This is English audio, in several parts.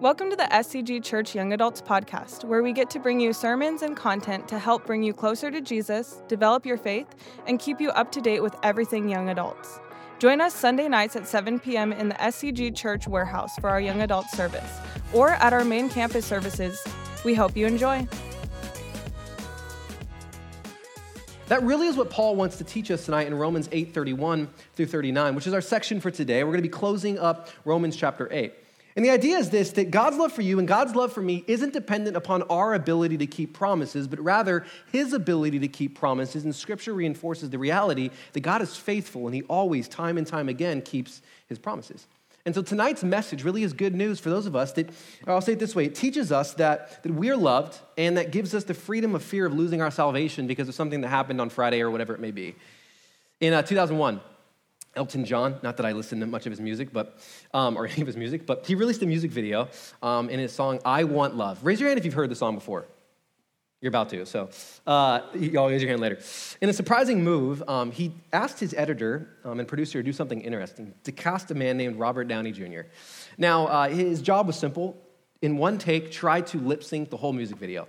Welcome to the SCG Church Young Adults Podcast, where we get to bring you sermons and content to help bring you closer to Jesus, develop your faith, and keep you up to date with everything young adults. Join us Sunday nights at 7 p.m. in the SCG Church warehouse for our young adult service, or at our main campus services. We hope you enjoy. That really is what Paul wants to teach us tonight in Romans 8 31 through 39, which is our section for today. We're going to be closing up Romans chapter 8. And the idea is this that God's love for you and God's love for me isn't dependent upon our ability to keep promises, but rather his ability to keep promises. And scripture reinforces the reality that God is faithful and he always, time and time again, keeps his promises. And so tonight's message really is good news for those of us that, I'll say it this way it teaches us that, that we're loved and that gives us the freedom of fear of losing our salvation because of something that happened on Friday or whatever it may be. In uh, 2001, Elton John, not that I listen to much of his music, but, um, or any of his music, but he released a music video um, in his song, I Want Love. Raise your hand if you've heard the song before. You're about to, so uh, y'all raise your hand later. In a surprising move, um, he asked his editor um, and producer to do something interesting, to cast a man named Robert Downey Jr. Now, uh, his job was simple. In one take, try to lip sync the whole music video.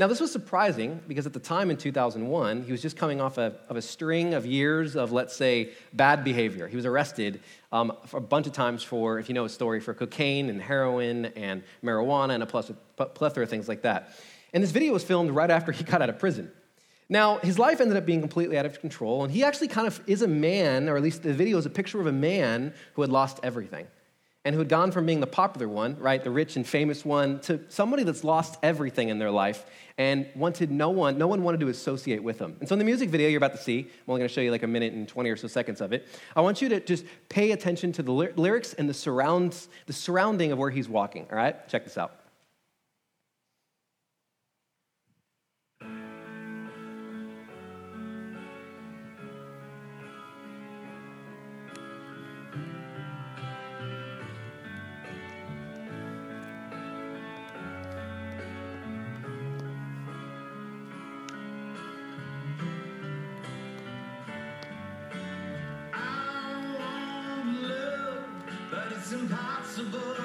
Now, this was surprising because at the time in 2001, he was just coming off a, of a string of years of, let's say, bad behavior. He was arrested um, a bunch of times for, if you know his story, for cocaine and heroin and marijuana and a plethora of things like that. And this video was filmed right after he got out of prison. Now, his life ended up being completely out of control, and he actually kind of is a man, or at least the video is a picture of a man who had lost everything and who had gone from being the popular one, right, the rich and famous one, to somebody that's lost everything in their life and wanted no one, no one wanted to associate with them. And so in the music video you're about to see, I'm only going to show you like a minute and 20 or so seconds of it. I want you to just pay attention to the lyrics and the surrounds, the surrounding of where he's walking. All right, check this out. impossible.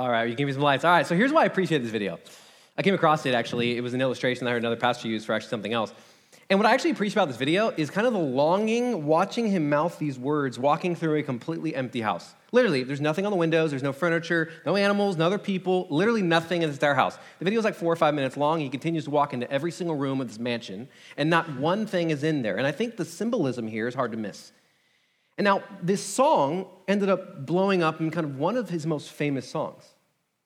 All right, you give me some lights. All right, so here's why I appreciate this video. I came across it actually. It was an illustration I heard another pastor use for actually something else. And what I actually appreciate about this video is kind of the longing watching him mouth these words walking through a completely empty house. Literally, there's nothing on the windows, there's no furniture, no animals, no other people, literally nothing in this entire house. The video is like four or five minutes long. He continues to walk into every single room of this mansion, and not one thing is in there. And I think the symbolism here is hard to miss. And now, this song ended up blowing up in kind of one of his most famous songs.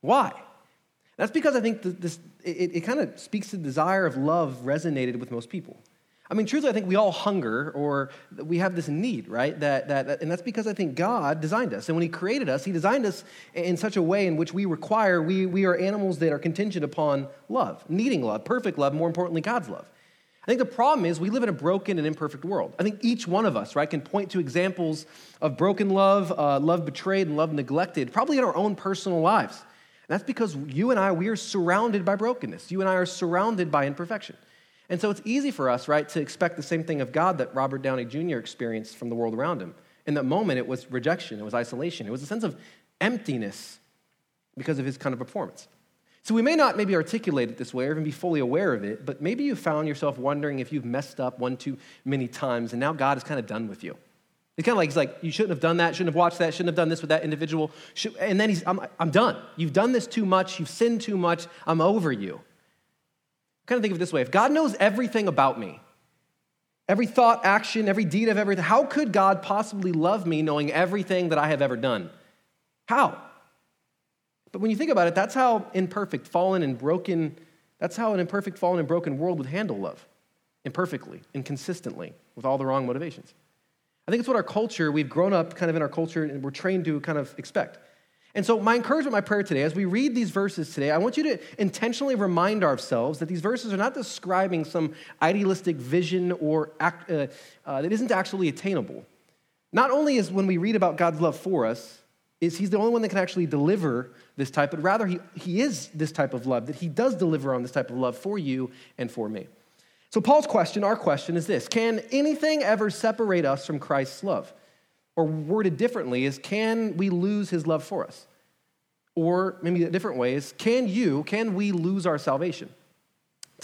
Why? That's because I think this, it, it kind of speaks to the desire of love resonated with most people. I mean, truthfully, I think we all hunger or we have this need, right? That, that, that, and that's because I think God designed us. And when He created us, He designed us in such a way in which we require, we, we are animals that are contingent upon love, needing love, perfect love, more importantly, God's love. I think the problem is we live in a broken and imperfect world. I think each one of us, right, can point to examples of broken love, uh, love betrayed, and love neglected, probably in our own personal lives. And that's because you and I, we are surrounded by brokenness. You and I are surrounded by imperfection. And so it's easy for us, right, to expect the same thing of God that Robert Downey Jr. experienced from the world around him. In that moment, it was rejection, it was isolation, it was a sense of emptiness because of his kind of performance. So we may not maybe articulate it this way or even be fully aware of it, but maybe you found yourself wondering if you've messed up one too many times and now God is kind of done with you. It's kind of like he's like, you shouldn't have done that, shouldn't have watched that, shouldn't have done this with that individual. And then he's, I'm, I'm done. You've done this too much, you've sinned too much, I'm over you. Kind of think of it this way if God knows everything about me, every thought, action, every deed of everything, how could God possibly love me knowing everything that I have ever done? How? But when you think about it, that's how imperfect, fallen, and broken, that's how an imperfect, fallen, and broken world would handle love imperfectly, inconsistently, with all the wrong motivations. I think it's what our culture, we've grown up kind of in our culture and we're trained to kind of expect. And so, my encouragement, my prayer today, as we read these verses today, I want you to intentionally remind ourselves that these verses are not describing some idealistic vision or act, uh, uh, that isn't actually attainable. Not only is when we read about God's love for us, is He's the only one that can actually deliver this type, but rather He, he is this type of love, that He does deliver on this type of love for you and for me. So, Paul's question, our question is this Can anything ever separate us from Christ's love? Or worded differently, is can we lose his love for us? Or maybe a different way is can you, can we lose our salvation?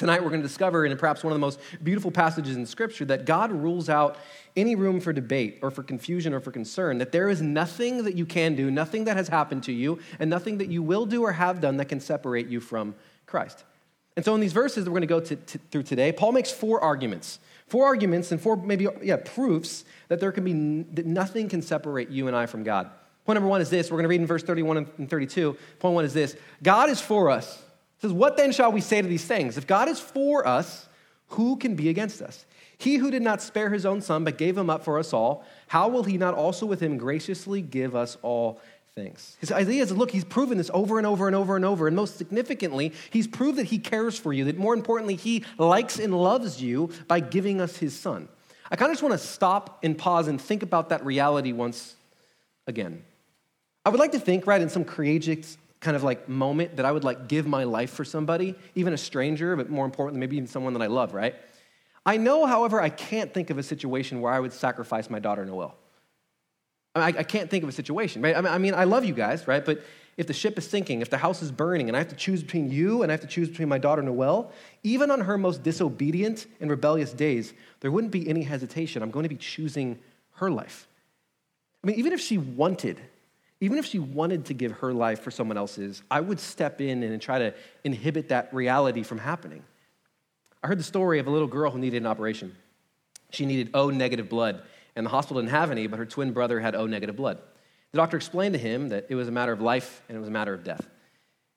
Tonight, we're going to discover in perhaps one of the most beautiful passages in Scripture that God rules out any room for debate or for confusion or for concern, that there is nothing that you can do, nothing that has happened to you, and nothing that you will do or have done that can separate you from Christ. And so in these verses that we're going to go to, to, through today, Paul makes four arguments. Four arguments and four maybe yeah, proofs that there can be that nothing can separate you and I from God. Point number one is this. We're going to read in verse 31 and 32. Point one is this. God is for us. Says, What then shall we say to these things? If God is for us, who can be against us? He who did not spare his own son, but gave him up for us all, how will he not also with him graciously give us all things. His idea is look, he's proven this over and over and over and over. And most significantly, he's proved that he cares for you, that more importantly, he likes and loves you by giving us his son. I kind of just want to stop and pause and think about that reality once again. I would like to think, right, in some courageous kind of like moment that I would like give my life for somebody, even a stranger, but more importantly, maybe even someone that I love, right? I know, however, I can't think of a situation where I would sacrifice my daughter Noelle. I, I can't think of a situation, right? I mean, I love you guys, right? But if the ship is sinking, if the house is burning, and I have to choose between you and I have to choose between my daughter Noelle, even on her most disobedient and rebellious days, there wouldn't be any hesitation. I'm going to be choosing her life. I mean, even if she wanted, even if she wanted to give her life for someone else's, I would step in and try to inhibit that reality from happening. I heard the story of a little girl who needed an operation. She needed O negative blood and the hospital didn't have any, but her twin brother had O negative blood. The doctor explained to him that it was a matter of life and it was a matter of death.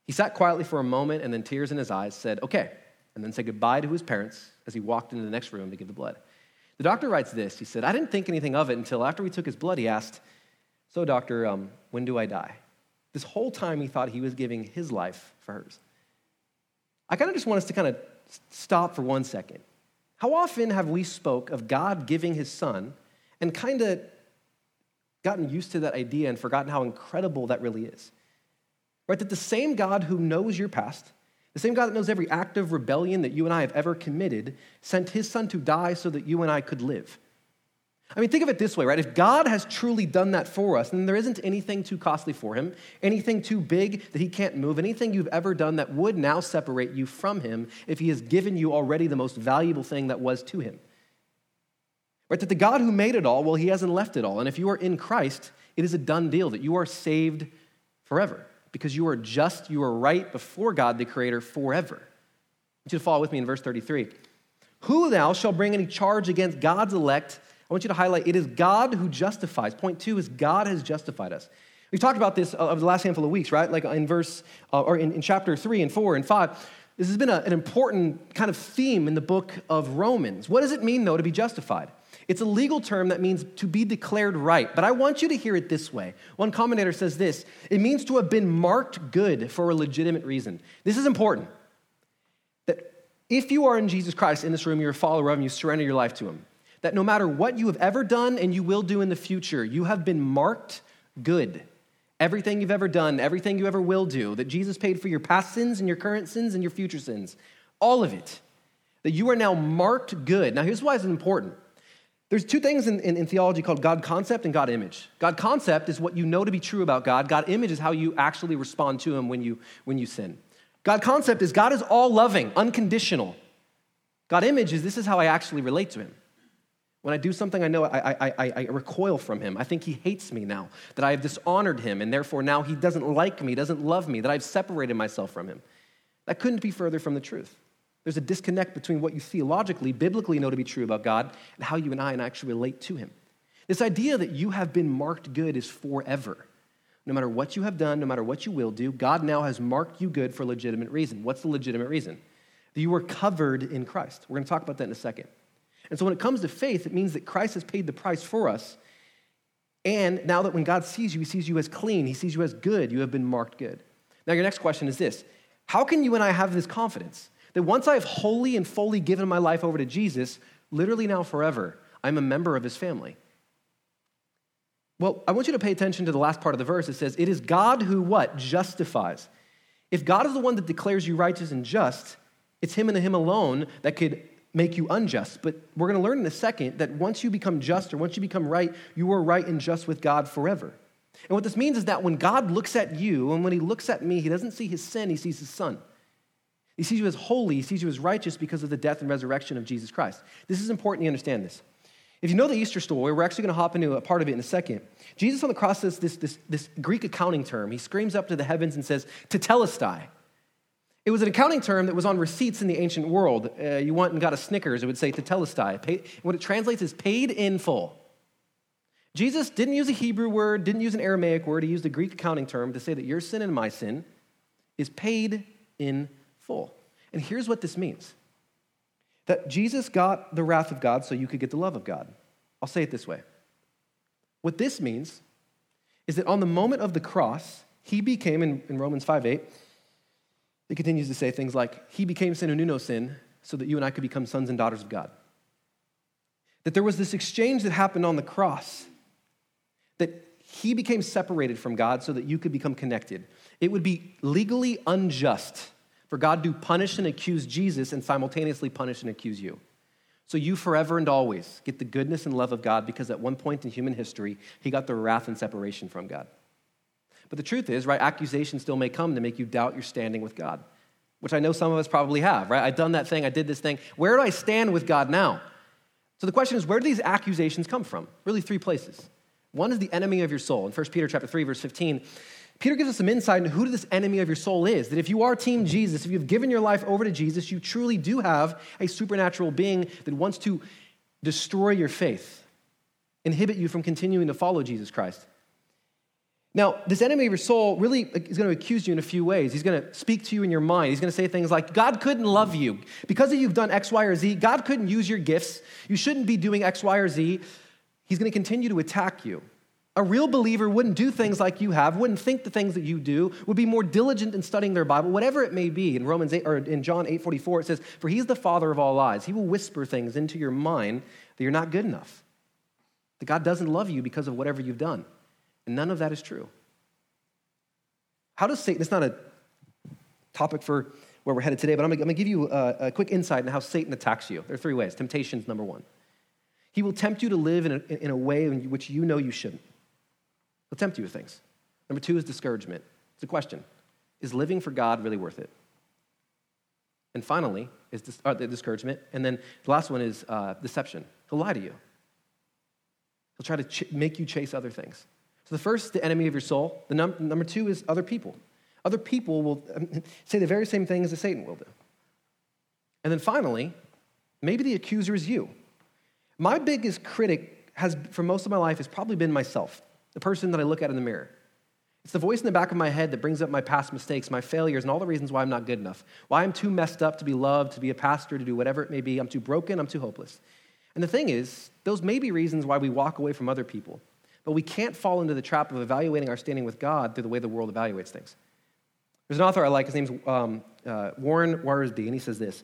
He sat quietly for a moment and then, tears in his eyes, said, Okay, and then said goodbye to his parents as he walked into the next room to give the blood. The doctor writes this He said, I didn't think anything of it until after we took his blood, he asked, So, doctor, um, when do I die? This whole time he thought he was giving his life for hers. I kind of just want us to kind of stop for one second. How often have we spoke of God giving his son and kind of gotten used to that idea and forgotten how incredible that really is. Right? That the same God who knows your past, the same God that knows every act of rebellion that you and I have ever committed, sent his son to die so that you and I could live. I mean, think of it this way, right? If God has truly done that for us, then there isn't anything too costly for him, anything too big that he can't move, anything you've ever done that would now separate you from him if he has given you already the most valuable thing that was to him. Right? That the God who made it all, well, he hasn't left it all. And if you are in Christ, it is a done deal that you are saved forever because you are just, you are right before God the Creator forever. I want you to follow with me in verse 33. Who now shall bring any charge against God's elect? I want you to highlight it is God who justifies. Point two is God has justified us. We've talked about this over the last handful of weeks, right? Like in verse, uh, or in, in chapter three and four and five. This has been a, an important kind of theme in the book of Romans. What does it mean, though, to be justified? It's a legal term that means to be declared right, but I want you to hear it this way. One commentator says this it means to have been marked good for a legitimate reason. This is important. That if you are in Jesus Christ in this room, you're a follower of him, you surrender your life to him. That no matter what you have ever done and you will do in the future, you have been marked good. Everything you've ever done, everything you ever will do, that Jesus paid for your past sins and your current sins and your future sins, all of it. That you are now marked good. Now, here's why it's important there's two things in, in, in, theology called God concept and God image. God concept is what you know to be true about God. God image is how you actually respond to Him when you, when you sin. God concept is God is all loving, unconditional. God image is this is how I actually relate to him. When I do something, I know I, I, I, I, recoil from him. I think he hates me now, that I have dishonored him, and therefore now he doesn't like me, doesn't love me, that I've separated myself from him. That couldn't be further from the truth. There's a disconnect between what you theologically, biblically know to be true about God and how you and I actually relate to him. This idea that you have been marked good is forever. No matter what you have done, no matter what you will do, God now has marked you good for a legitimate reason. What's the legitimate reason? That you were covered in Christ. We're going to talk about that in a second. And so when it comes to faith, it means that Christ has paid the price for us. And now that when God sees you, he sees you as clean, he sees you as good, you have been marked good. Now, your next question is this How can you and I have this confidence that once I have wholly and fully given my life over to Jesus, literally now forever, I'm a member of his family? Well, I want you to pay attention to the last part of the verse. It says, It is God who what? Justifies. If God is the one that declares you righteous and just, it's him and him alone that could make you unjust. But we're going to learn in a second that once you become just or once you become right, you are right and just with God forever. And what this means is that when God looks at you and when he looks at me, he doesn't see his sin, he sees his son. He sees you as holy, he sees you as righteous because of the death and resurrection of Jesus Christ. This is important you understand this. If you know the Easter story, we're actually going to hop into a part of it in a second. Jesus on the cross says this, this, this Greek accounting term. He screams up to the heavens and says, tetelestai. It was an accounting term that was on receipts in the ancient world. Uh, you went and got a Snickers, it would say tetelestai. Pay, what it translates is paid in full. Jesus didn't use a Hebrew word, didn't use an Aramaic word. He used a Greek accounting term to say that your sin and my sin is paid in full. And here's what this means that Jesus got the wrath of God so you could get the love of God. I'll say it this way. What this means is that on the moment of the cross, he became, in, in Romans 5 8, it continues to say things like, He became sin who knew no sin so that you and I could become sons and daughters of God. That there was this exchange that happened on the cross, that He became separated from God so that you could become connected. It would be legally unjust for God to punish and accuse Jesus and simultaneously punish and accuse you. So you forever and always get the goodness and love of God because at one point in human history, he got the wrath and separation from God. But the truth is, right, accusations still may come to make you doubt your standing with God, which I know some of us probably have, right? I've done that thing, I did this thing. Where do I stand with God now? So the question is, where do these accusations come from? Really, three places. One is the enemy of your soul. In 1 Peter chapter 3, verse 15, Peter gives us some insight into who this enemy of your soul is. That if you are Team Jesus, if you've given your life over to Jesus, you truly do have a supernatural being that wants to destroy your faith, inhibit you from continuing to follow Jesus Christ. Now, this enemy of your soul really is going to accuse you in a few ways. He's going to speak to you in your mind. He's going to say things like, God couldn't love you. Because you've done X, Y, or Z, God couldn't use your gifts. You shouldn't be doing X, Y, or Z. He's going to continue to attack you. A real believer wouldn't do things like you have, wouldn't think the things that you do, would be more diligent in studying their Bible, whatever it may be. In Romans 8 or in John 8:44 it says, "For he's the father of all lies. He will whisper things into your mind that you're not good enough. That God doesn't love you because of whatever you've done." And none of that is true. How does Satan, it's not a topic for where we're headed today, but I'm to give you a, a quick insight into how Satan attacks you. There are three ways. Temptation is number one. He will tempt you to live in a, in a way in which you know you shouldn't. He'll tempt you with things. Number two is discouragement. It's a question Is living for God really worth it? And finally, is dis- uh, the discouragement. And then the last one is uh, deception. He'll lie to you, he'll try to ch- make you chase other things. The first, the enemy of your soul. The num- number two is other people. Other people will um, say the very same things that Satan will do. And then finally, maybe the accuser is you. My biggest critic has, for most of my life, has probably been myself the person that I look at in the mirror. It's the voice in the back of my head that brings up my past mistakes, my failures, and all the reasons why I'm not good enough. Why I'm too messed up to be loved, to be a pastor, to do whatever it may be. I'm too broken, I'm too hopeless. And the thing is, those may be reasons why we walk away from other people. But we can't fall into the trap of evaluating our standing with God through the way the world evaluates things. There's an author I like, his name's um, uh, Warren Wiersbe, and he says this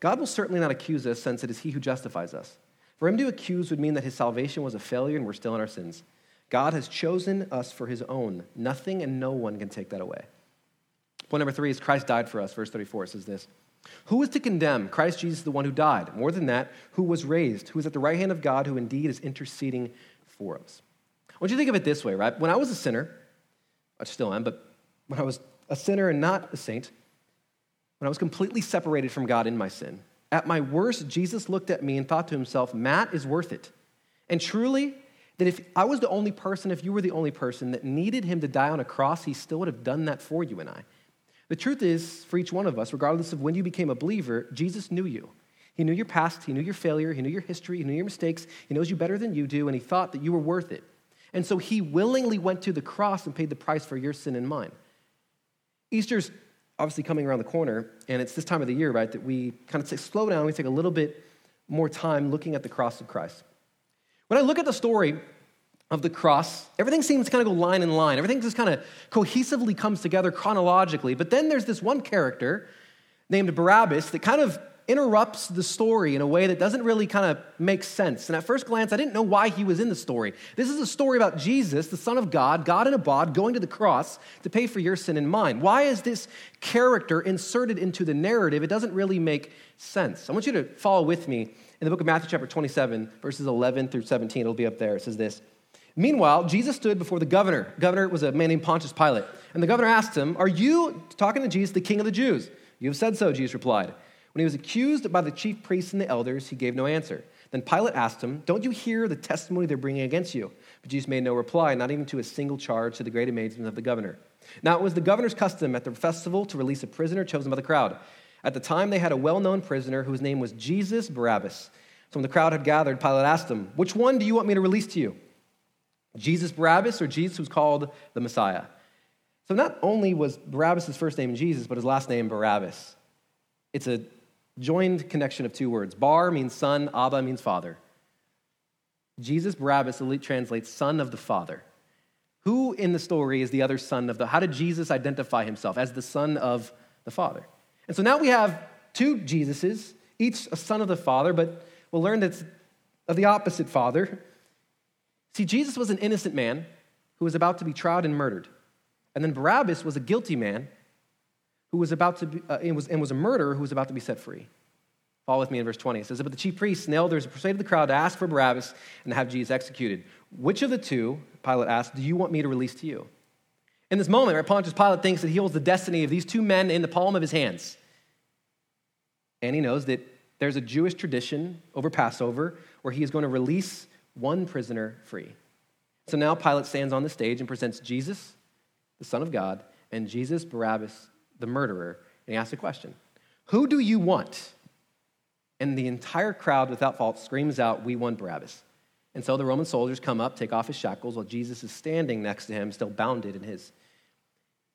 God will certainly not accuse us since it is he who justifies us. For him to accuse would mean that his salvation was a failure and we're still in our sins. God has chosen us for his own. Nothing and no one can take that away. Point number three is Christ died for us. Verse 34 says this Who is to condemn? Christ Jesus, the one who died. More than that, who was raised, who is at the right hand of God, who indeed is interceding for us. I want you to think of it this way, right? When I was a sinner, I still am, but when I was a sinner and not a saint, when I was completely separated from God in my sin. At my worst, Jesus looked at me and thought to himself, Matt is worth it. And truly, that if I was the only person, if you were the only person that needed him to die on a cross, he still would have done that for you and I. The truth is, for each one of us, regardless of when you became a believer, Jesus knew you. He knew your past, he knew your failure, he knew your history, he knew your mistakes, he knows you better than you do, and he thought that you were worth it. And so he willingly went to the cross and paid the price for your sin and mine. Easter's obviously coming around the corner, and it's this time of the year, right, that we kind of slow down, we take a little bit more time looking at the cross of Christ. When I look at the story of the cross, everything seems to kind of go line in line. Everything just kind of cohesively comes together chronologically. But then there's this one character named Barabbas that kind of interrupts the story in a way that doesn't really kind of make sense. And at first glance, I didn't know why he was in the story. This is a story about Jesus, the Son of God, God in a bod, going to the cross to pay for your sin and mine. Why is this character inserted into the narrative? It doesn't really make sense. I want you to follow with me in the book of Matthew, chapter 27, verses 11 through 17. It'll be up there. It says this. Meanwhile, Jesus stood before the governor. Governor was a man named Pontius Pilate. And the governor asked him, Are you, talking to Jesus, the king of the Jews? You have said so, Jesus replied. When he was accused by the chief priests and the elders, he gave no answer. Then Pilate asked him, Don't you hear the testimony they're bringing against you? But Jesus made no reply, not even to a single charge to the great amazement of the governor. Now it was the governor's custom at the festival to release a prisoner chosen by the crowd. At the time, they had a well known prisoner whose name was Jesus Barabbas. So when the crowd had gathered, Pilate asked him, Which one do you want me to release to you? Jesus Barabbas or Jesus who's called the Messiah? So not only was Barabbas' first name Jesus, but his last name Barabbas. It's a joined connection of two words. Bar means son, Abba means father. Jesus Barabbas translates son of the father. Who in the story is the other son of the? How did Jesus identify himself as the son of the father? And so now we have two Jesuses, each a son of the father, but we'll learn that of the opposite father. See, Jesus was an innocent man who was about to be tried and murdered. And then Barabbas was a guilty man who was about to be, uh, and, was, and was a murderer who was about to be set free. Follow with me in verse 20. It says, But the chief priests and the elders persuaded the crowd to ask for Barabbas and to have Jesus executed. Which of the two, Pilate asked, do you want me to release to you? In this moment, right, Pontius Pilate thinks that he holds the destiny of these two men in the palm of his hands. And he knows that there's a Jewish tradition over Passover where he is going to release one prisoner free. So now Pilate stands on the stage and presents Jesus, the Son of God, and Jesus, Barabbas, the murderer, and he asks a question Who do you want? And the entire crowd, without fault, screams out, We want Barabbas. And so the Roman soldiers come up, take off his shackles, while Jesus is standing next to him, still bounded in his.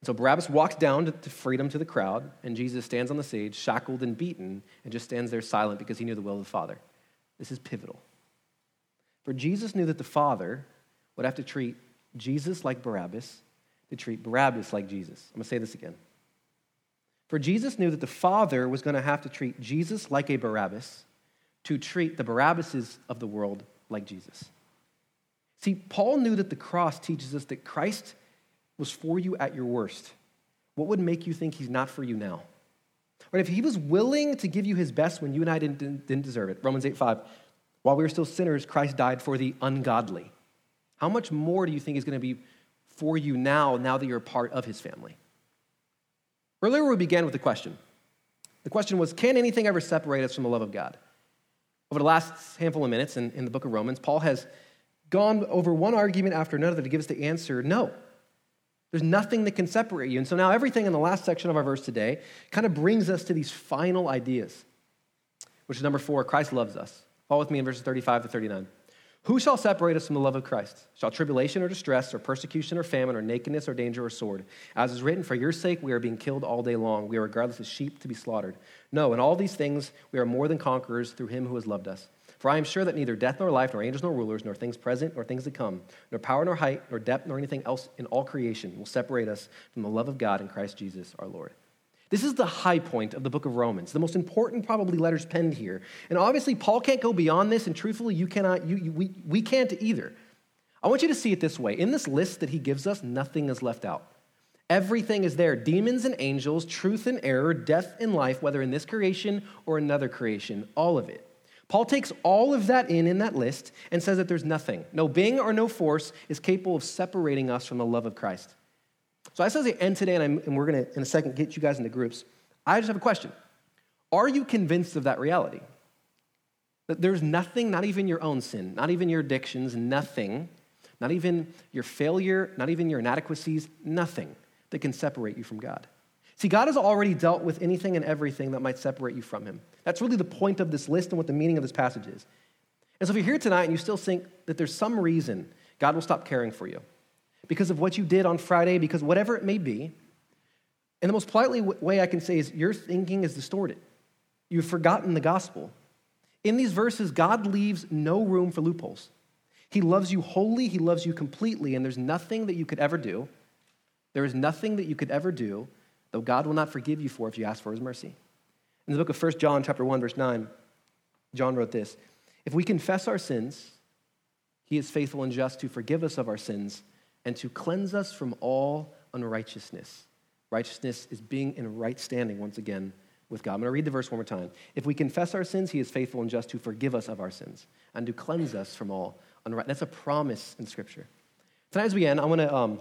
So Barabbas walks down to, to freedom to the crowd, and Jesus stands on the stage, shackled and beaten, and just stands there silent because he knew the will of the Father. This is pivotal. For Jesus knew that the Father would have to treat Jesus like Barabbas to treat Barabbas like Jesus. I'm going to say this again. For Jesus knew that the Father was going to have to treat Jesus like a Barabbas to treat the Barabbases of the world like Jesus. See, Paul knew that the cross teaches us that Christ was for you at your worst. What would make you think he's not for you now? Right? If he was willing to give you his best when you and I didn't, didn't deserve it, Romans 8 5, while we were still sinners, Christ died for the ungodly. How much more do you think is going to be for you now, now that you're a part of his family? Earlier, we began with a question. The question was Can anything ever separate us from the love of God? Over the last handful of minutes in, in the book of Romans, Paul has gone over one argument after another to give us the answer no. There's nothing that can separate you. And so now everything in the last section of our verse today kind of brings us to these final ideas, which is number four Christ loves us. Follow with me in verses 35 to 39. Who shall separate us from the love of Christ? Shall tribulation or distress or persecution or famine or nakedness or danger or sword? As is written, for your sake we are being killed all day long. We are regardless as sheep to be slaughtered. No, in all these things we are more than conquerors through him who has loved us. For I am sure that neither death nor life, nor angels nor rulers, nor things present nor things to come, nor power nor height, nor depth nor anything else in all creation will separate us from the love of God in Christ Jesus our Lord. This is the high point of the book of Romans, the most important, probably, letters penned here. And obviously, Paul can't go beyond this, and truthfully, you cannot, you, you, we, we can't either. I want you to see it this way. In this list that he gives us, nothing is left out. Everything is there demons and angels, truth and error, death and life, whether in this creation or another creation, all of it. Paul takes all of that in in that list and says that there's nothing, no being or no force is capable of separating us from the love of Christ. So I the end today, and, and we're going to, in a second, get you guys into groups. I just have a question. Are you convinced of that reality? That there's nothing, not even your own sin, not even your addictions, nothing, not even your failure, not even your inadequacies, nothing that can separate you from God. See, God has already dealt with anything and everything that might separate you from Him. That's really the point of this list and what the meaning of this passage is. And so, if you're here tonight and you still think that there's some reason God will stop caring for you because of what you did on Friday, because whatever it may be, and the most politely way I can say is your thinking is distorted. You've forgotten the gospel. In these verses, God leaves no room for loopholes. He loves you wholly, He loves you completely, and there's nothing that you could ever do. There is nothing that you could ever do, though God will not forgive you for if you ask for His mercy. In the book of 1 John, chapter 1, verse 9, John wrote this If we confess our sins, He is faithful and just to forgive us of our sins and to cleanse us from all unrighteousness. Righteousness is being in right standing once again with God. I'm going to read the verse one more time. If we confess our sins, he is faithful and just to forgive us of our sins and to cleanse us from all unrighteousness. That's a promise in Scripture. Tonight, as we end, I want to um,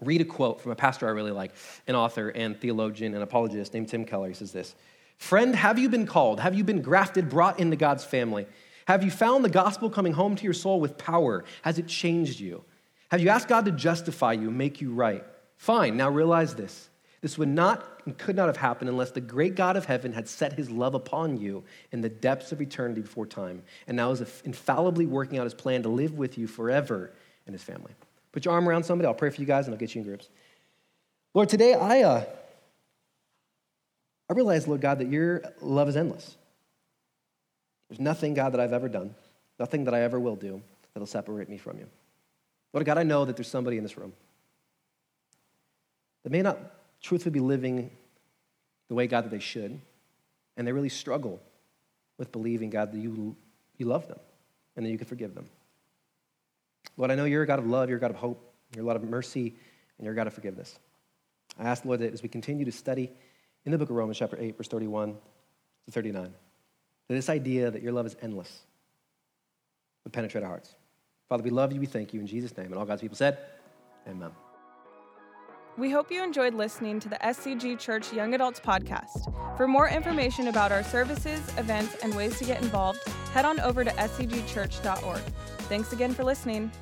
read a quote from a pastor I really like, an author and theologian and apologist named Tim Keller. He says this Friend, have you been called? Have you been grafted, brought into God's family? Have you found the gospel coming home to your soul with power? Has it changed you? Have you asked God to justify you, make you right? Fine, now realize this. This would not and could not have happened unless the great God of heaven had set his love upon you in the depths of eternity before time, and now is infallibly working out his plan to live with you forever in his family. Put your arm around somebody. I'll pray for you guys, and I'll get you in groups. Lord, today I, uh, I realize, Lord God, that your love is endless. There's nothing, God, that I've ever done, nothing that I ever will do that'll separate me from you. Lord God, I know that there's somebody in this room that may not truthfully be living the way, God, that they should, and they really struggle with believing, God, that you, you love them and that you can forgive them. Lord, I know you're a God of love, you're a God of hope, you're a God of mercy, and you're a God of forgiveness. I ask, Lord, that as we continue to study in the book of Romans, chapter 8, verse 31 to 39, that this idea that your love is endless would penetrate our hearts. Father, we love you, we thank you in Jesus' name. And all God's people said, Amen. We hope you enjoyed listening to the SCG Church Young Adults podcast. For more information about our services, events, and ways to get involved, head on over to scgchurch.org. Thanks again for listening.